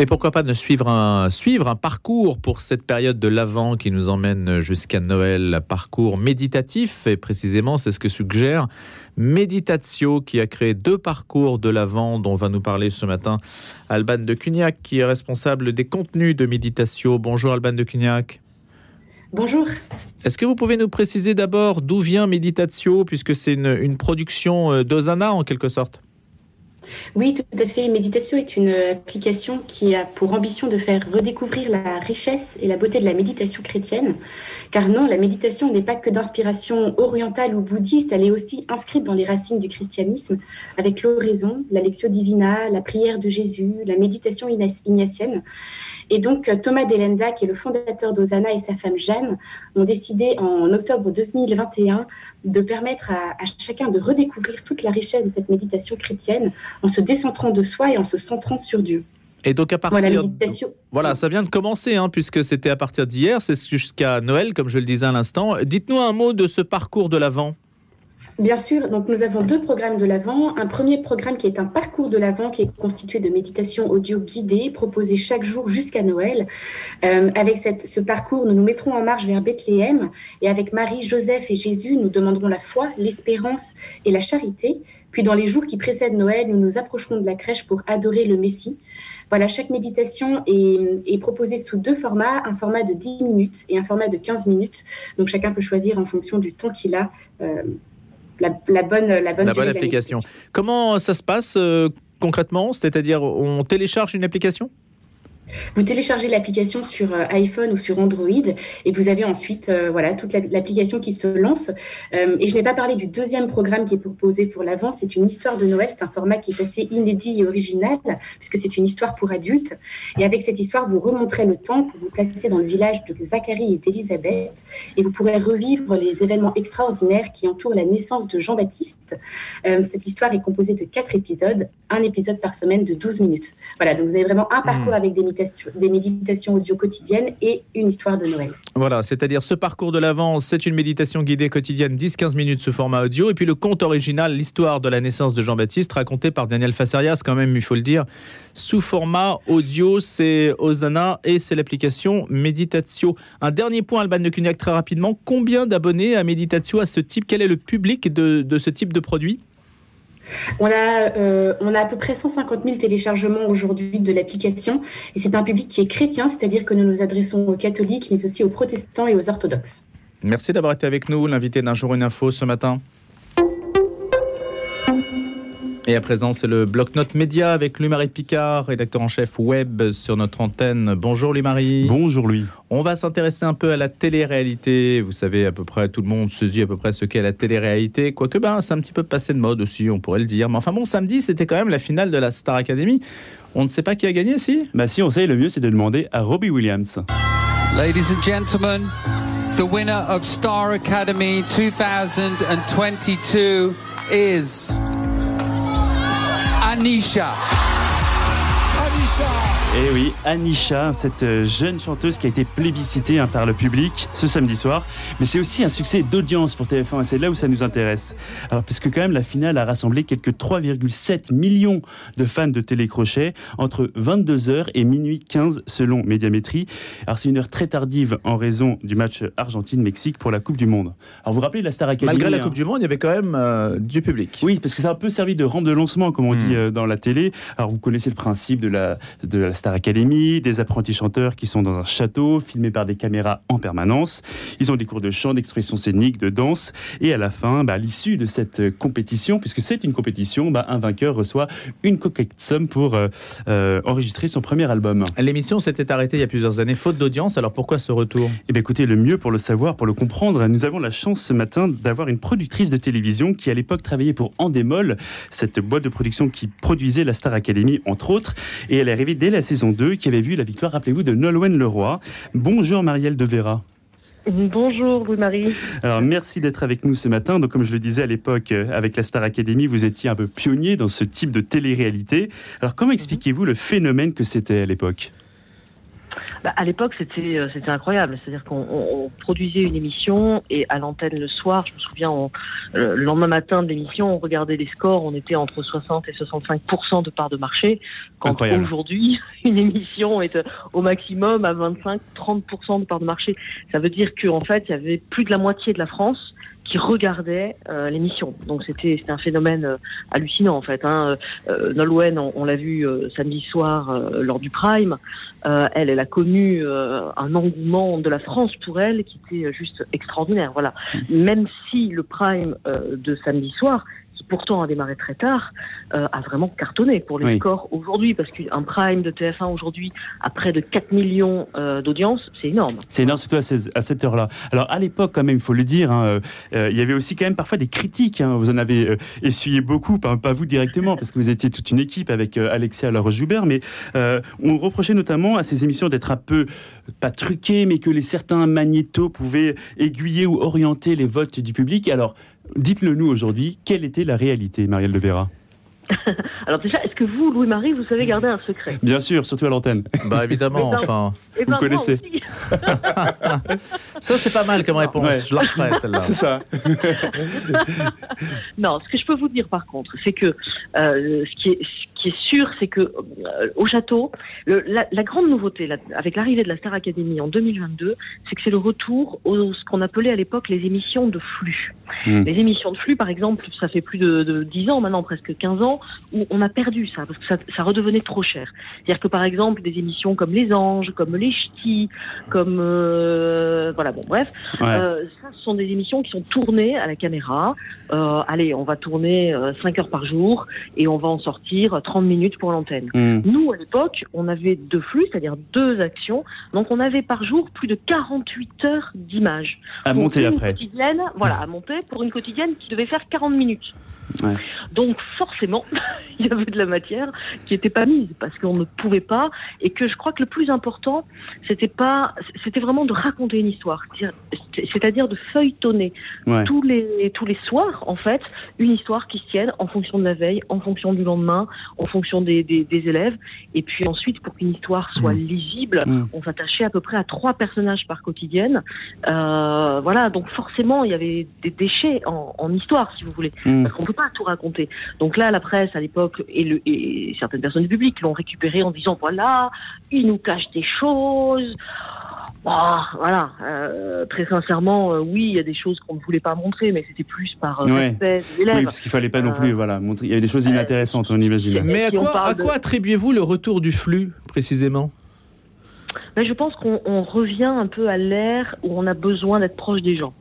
Et pourquoi pas ne suivre un, suivre un parcours pour cette période de l'Avent qui nous emmène jusqu'à Noël, un parcours méditatif, et précisément c'est ce que suggère Meditatio qui a créé deux parcours de l'Avent dont va nous parler ce matin Alban de Cugnac qui est responsable des contenus de Meditatio. Bonjour Alban de Cugnac. Bonjour. Est-ce que vous pouvez nous préciser d'abord d'où vient Meditatio puisque c'est une, une production euh, d'Osana en quelque sorte? Oui, tout à fait. Méditation est une application qui a pour ambition de faire redécouvrir la richesse et la beauté de la méditation chrétienne. Car non, la méditation n'est pas que d'inspiration orientale ou bouddhiste, elle est aussi inscrite dans les racines du christianisme, avec l'oraison, la lectio divina, la prière de Jésus, la méditation ignatienne. Et donc, Thomas Delenda, qui est le fondateur d'Osana, et sa femme Jeanne, ont décidé en octobre 2021 de permettre à, à chacun de redécouvrir toute la richesse de cette méditation chrétienne en se décentrant de soi et en se centrant sur Dieu. Et donc à partir voilà, méditation. voilà ça vient de commencer hein, puisque c'était à partir d'hier, c'est jusqu'à Noël comme je le disais à l'instant. Dites-nous un mot de ce parcours de l'avant. Bien sûr, donc nous avons deux programmes de l'Avent. Un premier programme qui est un parcours de l'Avent qui est constitué de méditation audio guidée proposée chaque jour jusqu'à Noël. Euh, avec ce parcours, nous nous mettrons en marche vers Bethléem et avec Marie, Joseph et Jésus, nous demanderons la foi, l'espérance et la charité. Puis dans les jours qui précèdent Noël, nous nous approcherons de la crèche pour adorer le Messie. Voilà, chaque méditation est, est, proposée sous deux formats, un format de 10 minutes et un format de 15 minutes. Donc chacun peut choisir en fonction du temps qu'il a. Euh, la, bonne, la bonne, application. Comment ça se passe euh, concrètement? C'est-à-dire, on télécharge une application? Vous téléchargez l'application sur euh, iPhone ou sur Android et vous avez ensuite euh, voilà, toute l'application qui se lance. Euh, et je n'ai pas parlé du deuxième programme qui est proposé pour l'avant. C'est une histoire de Noël. C'est un format qui est assez inédit et original puisque c'est une histoire pour adultes. Et avec cette histoire, vous remonterez le temps pour vous placer dans le village de Zacharie et d'Élisabeth et vous pourrez revivre les événements extraordinaires qui entourent la naissance de Jean-Baptiste. cette histoire est composée de quatre épisodes, un épisode par semaine de 12 minutes. Voilà, donc vous avez vraiment un parcours mmh. avec des des méditations audio quotidiennes et une histoire de Noël. Voilà, c'est-à-dire ce parcours de l'avance, c'est une méditation guidée quotidienne, 10-15 minutes sous format audio, et puis le conte original, l'histoire de la naissance de Jean-Baptiste, raconté par Daniel Fassarias, quand même, il faut le dire, sous format audio, c'est Osana et c'est l'application Meditatio. Un dernier point, Alban de Cugnac, très rapidement, combien d'abonnés à Meditatio à ce type? Quel est le public de ce type de produit? On a, euh, on a à peu près 150 000 téléchargements aujourd'hui de l'application et c'est un public qui est chrétien, c'est-à-dire que nous nous adressons aux catholiques, mais aussi aux protestants et aux orthodoxes. Merci d'avoir été avec nous, l'invité d'un jour une info ce matin. Et à présent, c'est le bloc-notes média avec Louis-Marie Picard, rédacteur en chef web sur notre antenne. Bonjour Louis-Marie. Bonjour Louis. On va s'intéresser un peu à la télé-réalité. Vous savez, à peu près, tout le monde se dit à peu près ce qu'est la télé-réalité. Quoique, ben, c'est un petit peu passé de mode aussi, on pourrait le dire. Mais enfin bon, samedi, c'était quand même la finale de la Star Academy. On ne sait pas qui a gagné, si? Bah si, on sait, le mieux, c'est de demander à Robbie Williams. Ladies and gentlemen, the winner of Star Academy 2022 is... Anisha. Anisha. Et eh oui, Anisha, cette euh, jeune chanteuse qui a été plébiscitée hein, par le public ce samedi soir. Mais c'est aussi un succès d'audience pour TF1 et c'est là où ça nous intéresse. Alors, parce que quand même, la finale a rassemblé quelques 3,7 millions de fans de télécrochet entre 22h et minuit 15 selon Médiamétrie. Alors, c'est une heure très tardive en raison du match Argentine-Mexique pour la Coupe du Monde. Alors, vous vous rappelez la Star Academy Malgré la Coupe du Monde, il y avait quand même euh, du public. Oui, parce que ça a un peu servi de rampe de lancement, comme on dit hmm. euh, dans la télé. Alors, vous connaissez le principe de la, de la Star Academy, des apprentis chanteurs qui sont dans un château, filmés par des caméras en permanence. Ils ont des cours de chant, d'expression scénique, de danse. Et à la fin, bah, à l'issue de cette compétition, puisque c'est une compétition, bah, un vainqueur reçoit une coquette somme pour euh, euh, enregistrer son premier album. L'émission s'était arrêtée il y a plusieurs années, faute d'audience. Alors pourquoi ce retour? Eh bien écoutez, le mieux pour le savoir, pour le comprendre, nous avons la chance ce matin d'avoir une productrice de télévision qui à l'époque travaillait pour Endemol, cette boîte de production qui produisait la Star Academy entre autres. Et elle est arrivée dès la saison 2 qui avait vu la victoire, rappelez-vous, de Nolwenn Leroy. Bonjour Marielle de Vera. Bonjour Louis-Marie. Alors merci d'être avec nous ce matin. Donc comme je le disais à l'époque euh, avec la Star Academy, vous étiez un peu pionnier dans ce type de télé-réalité. Alors comment expliquez-vous le phénomène que c'était à l'époque? Bah, à l'époque, c'était euh, c'était incroyable. C'est-à-dire qu'on on- on produisait une émission et à l'antenne le soir, je me souviens, on- le lendemain matin de l'émission, on regardait les scores, on était entre 60 et 65% de part de marché. Quand aujourd'hui, une émission est euh, au maximum à 25-30% de part de marché. Ça veut dire qu'en fait, il y avait plus de la moitié de la France qui regardait euh, l'émission. Donc c'était c'était un phénomène euh, hallucinant en fait. Hein. Euh, Nolwenn, on, on l'a vu euh, samedi soir euh, lors du Prime. Euh, elle, elle a connu euh, un engouement de la France pour elle qui était juste extraordinaire. Voilà. Même si le Prime euh, de samedi soir, qui pourtant a démarré très tard, euh, a vraiment cartonné pour les Oui. scores aujourd'hui, parce qu'un Prime de TF1 aujourd'hui à près de 4 millions euh, d'audience, c'est énorme. C'est énorme, surtout à, ces- à cette heure-là. Alors, à l'époque, quand même, il faut le dire, hein, euh, euh, il y avait aussi quand même parfois des critiques. hein. Vous en avez essuyé beaucoup, pas, pas vous directement, parce que vous étiez toute une équipe avec Alexia Laroche-Joubert, mais on reprochait notamment à ces émissions d'être un peu, pas truquées, mais que les certains magnétos pouvaient aiguiller ou orienter les votes du public. Alors, dites-le nous aujourd'hui, quelle était la réalité, Marielle Levera Alors déjà, est-ce que vous, Louis-Marie, vous savez garder un secret? Bien sûr, surtout à l'antenne. Bah évidemment, enfin. Vous ben, connaissez. Ça, c'est pas mal comme réponse. Ouais. Je la referai, celle-là. C'est ça. Non, ce que je peux vous dire par contre, c'est que euh, ce, qui est, ce qui est sûr, c'est que euh, au château, le- la, la grande nouveauté là, avec l'arrivée de la Star Academy en 2022, c'est que c'est le retour au ce qu'on appelait à l'époque les émissions de flux. Mm. Les émissions de flux, par exemple, ça fait plus de, de 10 ans maintenant, presque 15 ans, où on a perdu ça parce que ça, ça redevenait trop cher. C'est-à-dire que par exemple, des émissions comme Les Anges, comme Les Ch'tis, comme euh, voilà, bon bref, Ouais. euh, ça, ce sont des émissions qui sont tournées à la caméra. Allez, on va tourner 5 heures par jour et on va en sortir 30 minutes pour l'antenne. Mm. Nous, à l'époque, on avait deux flux, c'est-à-dire deux actions. Donc, on avait par jour plus de 48 heures d'images. À Pour monter une après. Quotidienne, voilà, à monter pour une quotidienne qui devait faire 40 minutes. Ouais. Donc forcément, il y avait de la matière qui n'était pas mise parce qu'on ne pouvait pas et que je crois que le plus important, c'était pas, c'était vraiment de raconter une histoire, C'est-à-dire- de feuilletonner Ouais. tous les tous les soirs en fait une histoire qui se tienne en fonction de la veille, en fonction du lendemain, en fonction des, des, des élèves et puis ensuite pour qu'une histoire soit lisible, Mm. on s'attachait à peu près à trois personnages par quotidienne. Euh, voilà, donc forcément il y avait des déchets en, en histoire si vous voulez Mm. parce qu'on peut pas tout raconter. Donc là, la presse à l'époque et, le, et certaines personnes du public l'ont récupéré en disant voilà, il nous cache des choses. Bah, voilà, euh, très sincèrement, euh, oui, il y a des choses qu'on ne voulait pas montrer, mais c'était plus par euh, Ouais. respect des Oui, élèves. parce qu'il fallait pas non Euh, plus, voilà, montrer. Il y avait des choses inintéressantes, on imagine. Mais à Si quoi, parle à quoi attribuez-vous le retour du flux, précisément? Mais je pense qu'on on revient un peu à l'ère où on a besoin d'être proche des gens.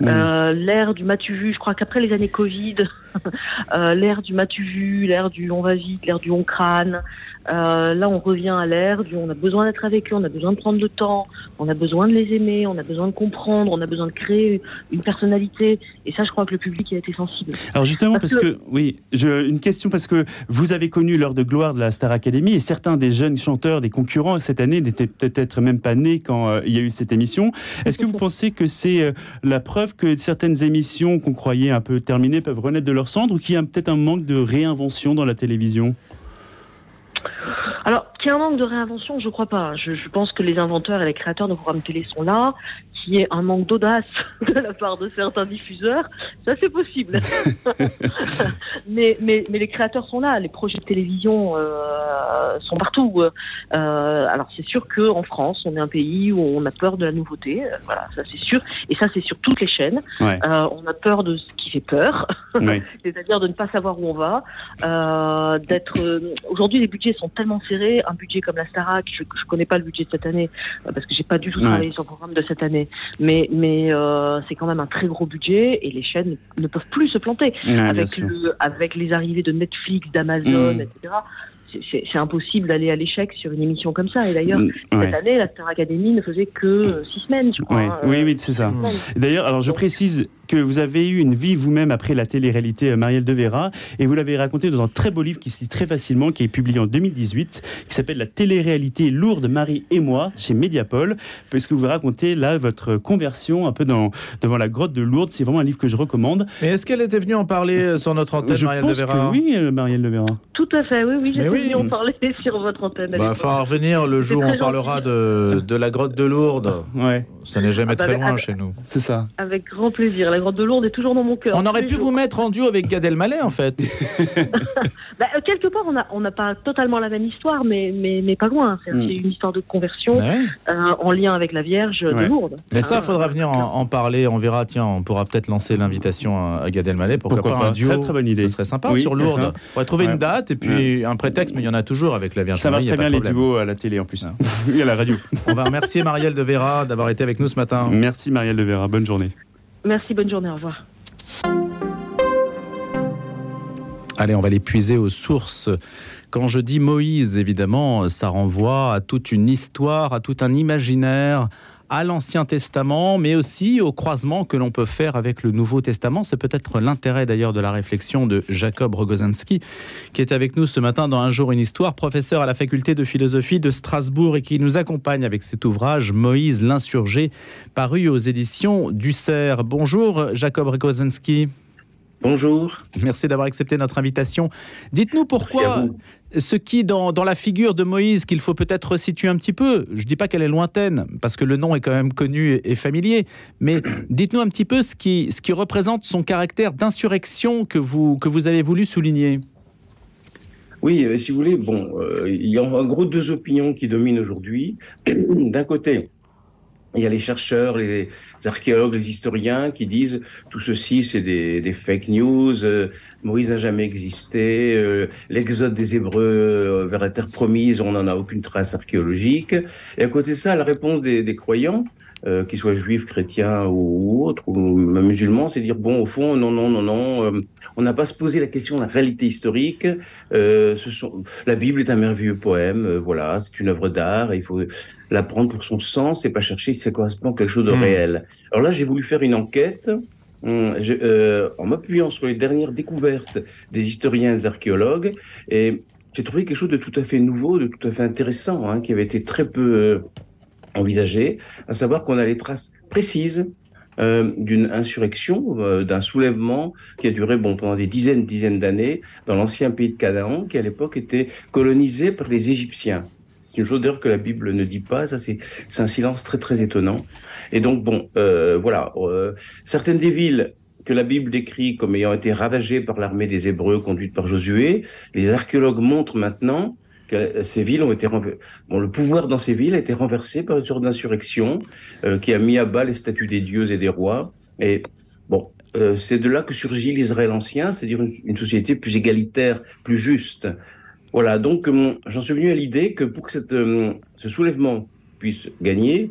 Mm. Euh, l'ère du matu vu, je crois qu'après les années Covid, euh, l'ère du matu vu, l'ère du on va vite, l'ère du on crâne, euh, là on revient à l'ère du on a besoin d'être avec eux, on a besoin de prendre le temps, on a besoin de les aimer, on a besoin de comprendre, on a besoin de créer une personnalité. Et ça, je crois que le public a été sensible. Alors justement, parce Parce que, oui, je, une question parce que vous avez connu l'heure de gloire de la Star Academy et certains des jeunes chanteurs, des concurrents cette année n'étaient peut-être même pas nés quand euh, il y a eu cette émission. Est-ce que vous pensez que c'est euh, la preuve que certaines émissions qu'on croyait un peu terminées peuvent renaître de leur cendre ou qu'il y a peut-être un manque de réinvention dans la télévision? Qu'il y a un manque de réinvention, je crois pas. Je, je pense que les inventeurs et les créateurs de programmes télé sont là. Qu'il y ait un manque d'audace de la part de certains diffuseurs, ça c'est possible. mais, mais, mais les créateurs sont là. Les projets de télévision euh, sont partout. Euh, alors c'est sûr que en France, on est un pays où on a peur de la nouveauté. Euh, Voilà, ça c'est sûr. Et ça c'est sur toutes les chaînes. Ouais. Euh, on a peur de ce qui fait peur Oui. c'est-à-dire de ne pas savoir où on va, euh, d'être. euh, Aujourd'hui, les budgets sont tellement serrés. Un budget comme la Starac, je, je connais pas le budget de cette année parce que j'ai pas du tout Ouais. travaillé sur le programme de cette année, mais mais euh, c'est quand même un très gros budget et les chaînes ne peuvent plus se planter Ouais, avec le avec les arrivées de Netflix, d'Amazon, Mm. etc. C'est- impossible d'aller à l'échec sur une émission comme ça. Et d'ailleurs, Mm, cette année, la Star Academy ne faisait que euh, six semaines, je crois. Ouais. hein, Oui, euh, oui, c'est ça. D'ailleurs, alors je précise que vous avez eu une vie vous-même après la télé-réalité euh, Marielle de Vera, et vous l'avez raconté dans un très beau livre qui se lit très facilement, qui est publié en 2018, qui s'appelle La télé-réalité Lourde, Marie et moi, chez Mediapol, parce que vous racontez là votre conversion un peu dans, devant la grotte de Lourdes. C'est vraiment un livre que je recommande. Mais est-ce qu'elle était venue en parler euh, sur notre antenne, je Marielle de Vera que oui, euh, Marielle de Vera. Tout à fait, oui, oui. Mais j'étais oui, venir en parler sur votre antenne. Il va falloir revenir le jour où on parlera de, de, la grotte de Lourdes. Ouais. Ça n'est jamais ah bah, très loin chez nous. C'est ça. Avec grand plaisir. La grotte de Lourdes est toujours dans mon cœur. On aurait pu vous mettre en duo avec Gad Elmaleh, en fait. bah, euh, quelque part, on n'a on pas totalement la même histoire, mais, mais, mais pas loin. C'est mm. une histoire de conversion euh, en lien avec la Vierge de Lourdes. Mais ça, il faudra venir en, parler. On verra. Tiens, on pourra peut-être lancer l'invitation à Gad Elmaleh. Pourquoi, pas, un duo Très, très bonne idée. Ce serait sympa sur Lourdes. On pourrait trouver une date et puis un prétexte, mais il y en a toujours avec la Vierge Ça marche très bien les duos à la télé en plus. oui, à la radio. On va remercier Marielle de Vera d'avoir été avec nous ce matin. Merci Marielle de Vera. Bonne journée. Merci, bonne journée. Au revoir. Allez, on va l'épuiser aux sources. Quand je dis Moïse, évidemment, ça renvoie à toute une histoire, à tout un imaginaire, à l'Ancien Testament, mais aussi au croisement que l'on peut faire avec le Nouveau Testament. C'est peut-être l'intérêt d'ailleurs de la réflexion de Jacob Rogozensky, qui est avec nous ce matin dans Un jour une histoire, professeur à la faculté de philosophie de Strasbourg et qui nous accompagne avec cet ouvrage Moïse l'insurgé, paru aux éditions du. Bonjour Jacob Rogozensky. Bonjour. Merci d'avoir accepté notre invitation. Dites-nous pourquoi ce qui, dans, la figure de Moïse, qu'il faut peut-être situer un petit peu, je ne dis pas qu'elle est lointaine, parce que le nom est quand même connu et, familier, mais dites-nous un petit peu ce qui, ce qui représente son caractère d'insurrection que vous, que vous avez voulu souligner. Oui, euh, si vous voulez, bon, euh, il y a en gros deux opinions qui dominent aujourd'hui. D'un côté, il y a les chercheurs, les archéologues, les historiens qui disent tout ceci, c'est des, fake news. Euh, Moïse n'a jamais existé. Euh, l'exode des Hébreux euh, vers la terre promise, on n'en a aucune trace archéologique. Et à côté de ça, la réponse des croyants, euh, qu'ils soient juifs, chrétiens ou, autres, ou même musulmans, c'est dire bon, au fond, non, non, non, non, euh, on n'a pas se poser la question de la réalité historique. Euh, ce sont, la Bible est un merveilleux poème, euh, voilà, c'est une œuvre d'art, il faut la prendre pour son sens et pas chercher si ça correspond à quelque chose de hmm. réel. Alors là, j'ai voulu faire une enquête. Hum, je, en m'appuyant sur les dernières découvertes des historiens et des archéologues, et j'ai trouvé quelque chose de tout à fait nouveau, de tout à fait intéressant, hein, qui avait été très peu envisagé, à savoir qu'on a les traces précises euh, d'une insurrection, euh, d'un soulèvement qui a duré bon, pendant des dizaines, dizaines d'années dans l'ancien pays de Canaan, qui à l'époque était colonisé par les Égyptiens. C'est une chose d'ailleurs que la Bible ne dit pas, ça c'est un silence très très étonnant. Et donc bon, euh, voilà, euh, certaines des villes que la Bible décrit comme ayant été ravagées par l'armée des Hébreux conduite par Josué, les archéologues montrent maintenant ces villes ont été bon, le pouvoir dans ces villes a été renversé par une sorte d'insurrection euh, qui a mis à bas les statuts des dieux et des rois. Et bon, euh, c'est de là que surgit l'Israël ancien, c'est-à-dire une, société plus égalitaire, plus juste. Voilà, donc j'en suis venu à l'idée que pour que cette, euh, ce soulèvement puisse gagner,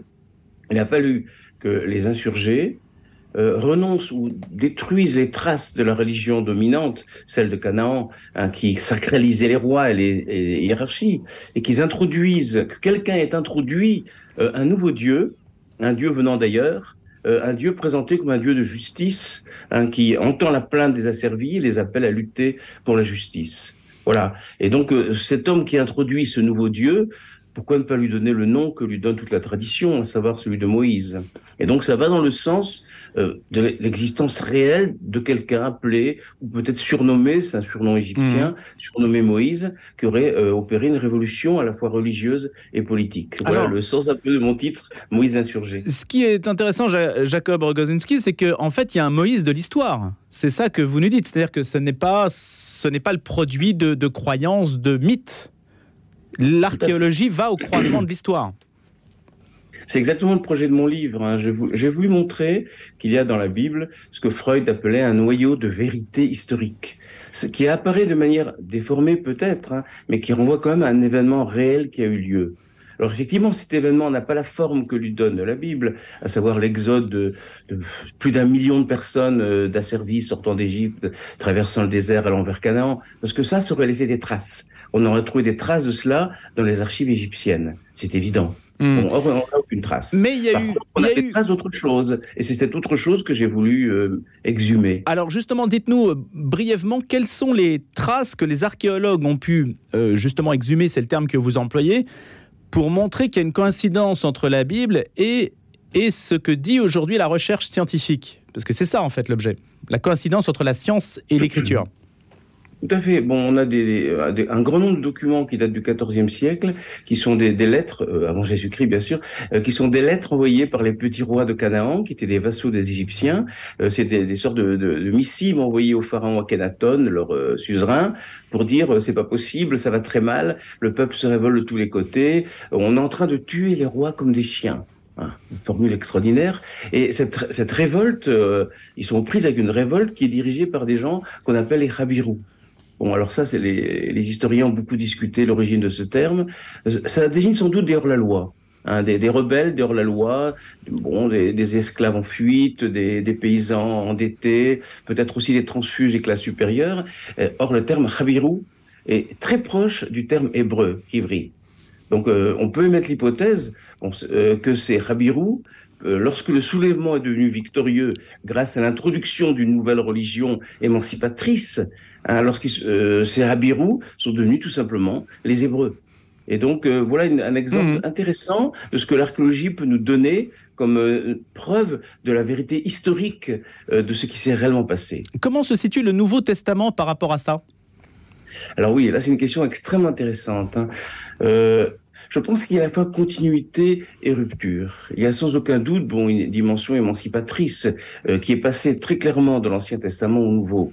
il a fallu que les insurgés euh, renoncent ou détruisent les traces de la religion dominante, celle de Canaan, hein, qui sacralisait les rois et les, hiérarchies, et qu'ils introduisent, que quelqu'un ait introduit euh, un nouveau Dieu, un Dieu venant d'ailleurs, euh, un Dieu présenté comme un Dieu de justice, hein, qui entend la plainte des asservis et les appelle à lutter pour la justice. Voilà. Et donc cet homme qui introduit ce nouveau Dieu pourquoi ne pas lui donner le nom que lui donne toute la tradition, à savoir celui de Moïse? Et donc ça va dans le sens euh, de l'existence réelle de quelqu'un appelé, ou peut-être surnommé, c'est un surnom égyptien, mmh. surnommé Moïse, qui aurait euh, opéré une révolution à la fois religieuse et politique. Voilà le sens un peu de mon titre, Moïse insurgé. Ce qui est intéressant, Jacob Rogozinski, c'est qu'en fait, il y a un Moïse de l'histoire. C'est ça que vous nous dites, c'est-à-dire que ce n'est pas, ce n'est pas le produit de, de croyances, de mythes. L'archéologie va au croisement de l'histoire. C'est exactement le projet de mon livre. Hein. J'ai voulu montrer qu'il y a dans la Bible ce que Freud appelait un noyau de vérité historique, ce qui apparaît de manière déformée peut-être, hein, mais qui renvoie quand même à un événement réel qui a eu lieu. Alors effectivement, cet événement n'a pas la forme que lui donne la Bible, à savoir l'exode de, plus d'un million de personnes euh, sortant d'Égypte, traversant le désert allant vers Canaan, parce que ça, ça aurait laissé des traces on aurait trouvé des traces de cela dans les archives égyptiennes. C'est évident. Hmm. on n'a aucune trace. Mais il y a eu. on a, des traces d'autre chose. Et c'est cette autre chose que j'ai voulu euh, exhumer. Alors, justement, dites-nous euh, brièvement quelles sont les traces que les archéologues ont pu euh, justement exhumer, c'est le terme que vous employez, pour montrer qu'il y a une coïncidence entre la Bible et, et ce que dit aujourd'hui la recherche scientifique. Parce que c'est ça, en fait, l'objet. La coïncidence entre la science et l'écriture. Tout à fait. Bon, on a des, un grand nombre de documents qui datent du XIVe siècle, qui sont des, des lettres, euh, avant Jésus-Christ bien sûr, euh, qui sont des lettres envoyées par les petits rois de Canaan, qui étaient des vassaux des Égyptiens. Euh, C'était des sortes de, de, de, missives envoyées au pharaon Akhenaton, leur euh, suzerain, pour dire c'est pas possible, ça va très mal, le peuple se révolte de tous les côtés, on est en train de tuer les rois comme des chiens. Hein, une formule extraordinaire. Et cette, cette révolte, ils sont prises avec une révolte qui est dirigée par des gens qu'on appelle les Khabirous. Bon, alors ça, c'est les, les, historiens ont beaucoup discuté l'origine de ce terme. Ça désigne sans doute des hors-la-loi. Hein, des, des, rebelles, des hors-la-loi, bon, des, des, esclaves en fuite, des, des paysans endettés, peut-être aussi des transfuges des classes supérieures. Or, le terme Khabirou est très proche du terme hébreu, Hivri. Donc, euh, on peut émettre l'hypothèse bon, euh, que c'est Khabirou, euh, lorsque le soulèvement est devenu victorieux grâce à l'introduction d'une nouvelle religion émancipatrice, Hein, lorsqu'ils euh, ces Habirous sont devenus tout simplement les Hébreux. Et donc euh, voilà une, un exemple mmh. intéressant de ce que l'archéologie peut nous donner comme euh, preuve de la vérité historique euh, de ce qui s'est réellement passé. Comment se situe le Nouveau Testament par rapport à ça? Alors oui, là c'est une question extrêmement intéressante. Hein. je pense qu'il y a à la fois continuité et rupture. Il y a sans aucun doute bon, une dimension émancipatrice euh, qui est passée très clairement de l'Ancien Testament au Nouveau.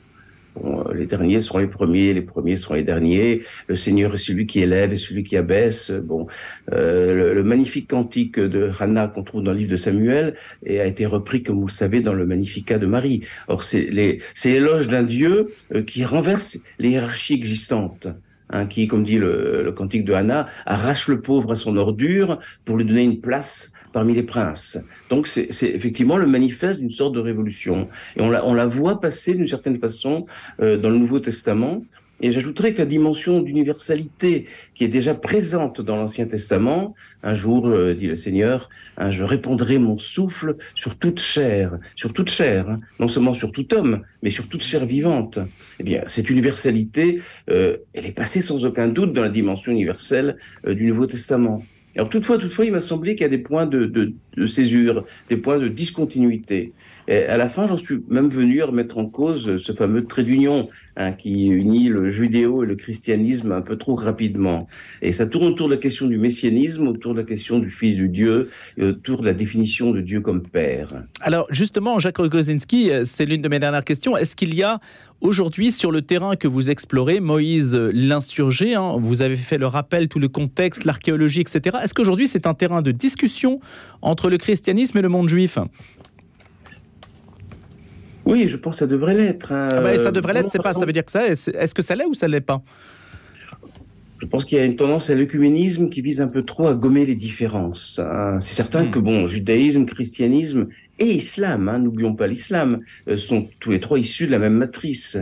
Bon, les derniers sont les premiers, les premiers sont les derniers. Le Seigneur est celui qui élève et celui qui abaisse. Bon, euh, le, le, magnifique cantique de Hannah qu'on trouve dans le livre de Samuel et a été repris, comme vous le savez, dans le Magnificat de Marie. Or, c'est l'éloge d'un Dieu euh, qui renverse les hiérarchies existantes. Hein, qui, comme dit le, le cantique de Hannah, arrache le pauvre à son ordure pour lui donner une place parmi les princes. Donc c'est effectivement le manifeste d'une sorte de révolution. Et on la, on la voit passer d'une certaine façon euh, dans le Nouveau Testament. Et j'ajouterais que la dimension d'universalité qui est déjà présente dans l'Ancien Testament, un jour, euh, dit le Seigneur, hein, je répondrai mon souffle sur toute chair, sur toute chair, hein, non seulement sur tout homme, mais sur toute chair vivante. Eh bien, cette universalité, euh, elle est passée sans aucun doute dans la dimension universelle euh, du Nouveau Testament. Alors toutefois, toutefois, il m'a semblé qu'il y a des points de, de, de, césure, des points de discontinuité. Et à la fin, j'en suis même venu à remettre en cause ce fameux trait d'union hein, qui unit le judéo et le christianisme un peu trop rapidement. Et ça tourne autour de la question du messianisme, autour de la question du Fils du Dieu, et autour de la définition de Dieu comme Père. Alors justement, Jacques Rogozinski, c'est l'une de mes dernières questions. Est-ce qu'il y a Aujourd'hui, sur le terrain que vous explorez, Moïse l'insurgé, hein, vous avez fait le rappel, tout le contexte, l'archéologie, etc. Est-ce qu'aujourd'hui, c'est un terrain de discussion entre le christianisme et le monde juif Oui, je pense que ça devrait l'être. Hein. Ah bah, ça devrait l'être, c'est pas, ça veut dire que ça est. Est-ce que ça l'est ou ça l'est pas? Je pense qu'il y a une tendance à l'œcuménisme qui vise un peu trop à gommer les différences. C'est certain mmh. que bon, judaïsme, christianisme et islam, hein, n'oublions pas l'islam, euh, sont tous les trois issus de la même matrice.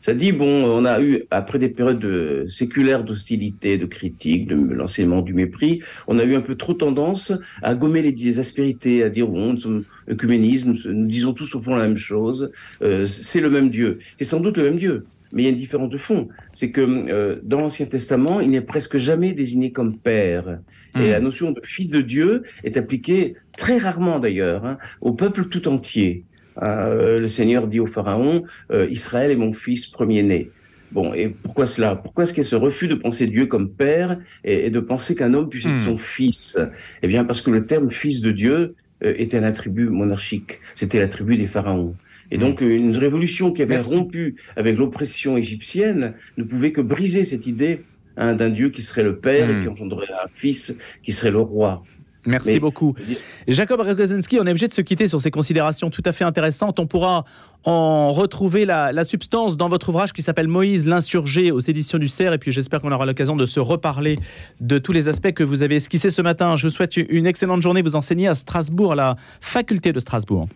Ça dit, bon, on a eu, après des périodes de, séculaires d'hostilité, de critique, de l'enseignement du mépris, on a eu un peu trop tendance à gommer les, aspérités, à dire, bon, nous sommes œcuménisme, nous disons tous au fond la même chose, euh, c'est le même Dieu. C'est sans doute le même Dieu mais il y a une différence de fond. C'est que euh, dans l'Ancien Testament, il n'est presque jamais désigné comme père. Mmh. Et la notion de fils de Dieu est appliquée très rarement d'ailleurs hein, au peuple tout entier. Euh, le Seigneur dit au Pharaon, euh, Israël est mon fils premier-né. Bon, et pourquoi cela? Pourquoi est-ce qu'il y a ce refus de penser Dieu comme père et, et de penser qu'un homme puisse être mmh. son fils? Eh bien, parce que le terme fils de Dieu euh, était un attribut monarchique. C'était l'attribut des pharaons. Et donc, une révolution qui avait Merci. rompu avec l'oppression égyptienne ne pouvait que briser cette idée hein, d'un Dieu qui serait le Père mmh. et qui engendrerait un Fils qui serait le roi. Merci Mais, beaucoup. Jacob Rogozinski, on est obligé de se quitter sur ces considérations tout à fait intéressantes. On pourra en retrouver la, la substance dans votre ouvrage qui s'appelle Moïse l'insurgé aux éditions du CERF. Et puis j'espère qu'on aura l'occasion de se reparler de tous les aspects que vous avez esquissés ce matin. Je vous souhaite une excellente journée. Vous enseignez à Strasbourg, à la faculté de Strasbourg.